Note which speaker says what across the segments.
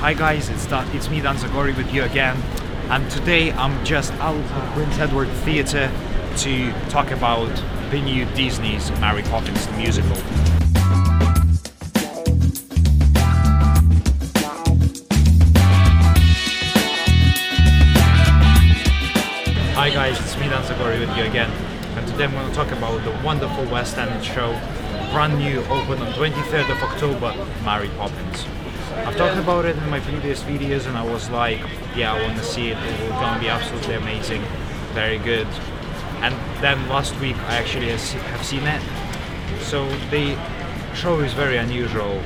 Speaker 1: Hi guys, it's Dan, it's me Dan Zagorii with you again, and today I'm just out of Prince Edward Theatre to talk about the new Disney's Mary Poppins musical. Hi guys, it's me Dan Zagorii with you again, and today I'm going to talk about the wonderful West End show, brand new, open on 23rd of October, Mary Poppins. I've talked about it in my previous videos and I was like, yeah, I want to see it. It will gonna be absolutely amazing, very good. And then last week I actually have seen it. So the show is very unusual.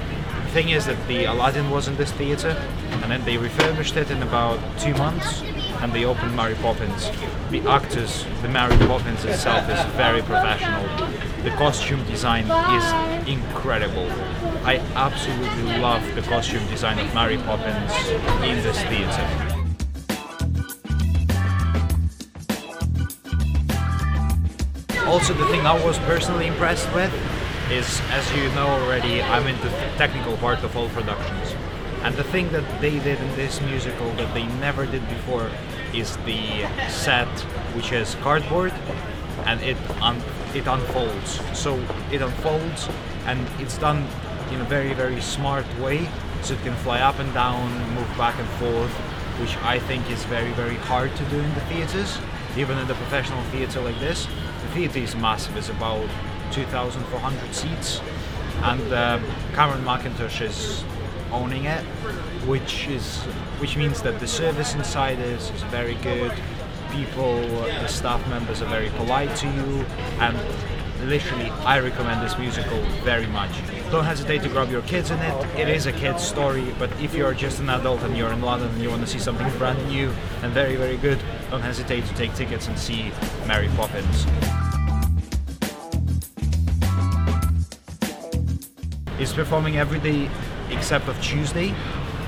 Speaker 1: The thing is that the Aladdin was in this theater, and then they refurbished it in about two months, and they opened Mary Poppins. The actors, the Mary Poppins itself is very professional. The costume design is incredible. I absolutely love the costume design of Mary Poppins in this theater. Also, the thing I was personally impressed with is, as you know already, I'm into the technical part of all productions. And the thing that they did in this musical that they never did before is the set, which is cardboard, and it un- it unfolds. So it unfolds, and it's done in a very very smart way, so it can fly up and down, move back and forth, which I think is very very hard to do in the theaters, even in the professional theater like this. The theater is massive; it's about 2,400 seats, and um, Cameron Mackintosh is owning it, which is which means that the service inside is, is very good. People, the staff members are very polite to you, and literally, I recommend this musical very much. Don't hesitate to grab your kids in it. It is a kid's story, but if you're just an adult and you're in London and you want to see something brand new and very, very good, don't hesitate to take tickets and see Mary Poppins. It's performing every day except of Tuesday.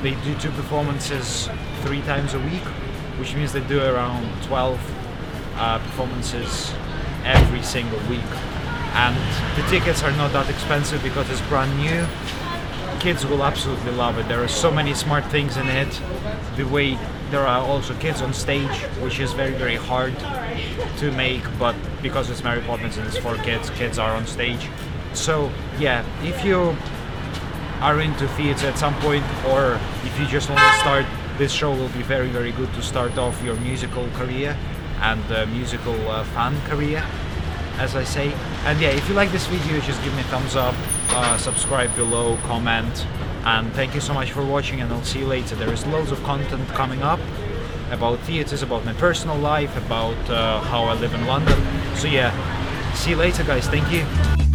Speaker 1: They do two performances three times a week, which means they do around 12 uh, performances every single week. And the tickets are not that expensive because it's brand new. Kids will absolutely love it. There are so many smart things in it. The way there are also kids on stage, which is very, very hard to make, but because it's Mary Poppins and it's for kids, kids are on stage. So yeah, if you are into theater at some point, or if you just want to start, this show will be very, very good to start off your musical career and uh, musical uh, fan career, as I say. And yeah, if you like this video, just give me a thumbs up, uh, subscribe below, comment, and thank you so much for watching. And I'll see you later. There is loads of content coming up about theaters, about my personal life, about uh, how I live in London. So yeah, see you later, guys. Thank you.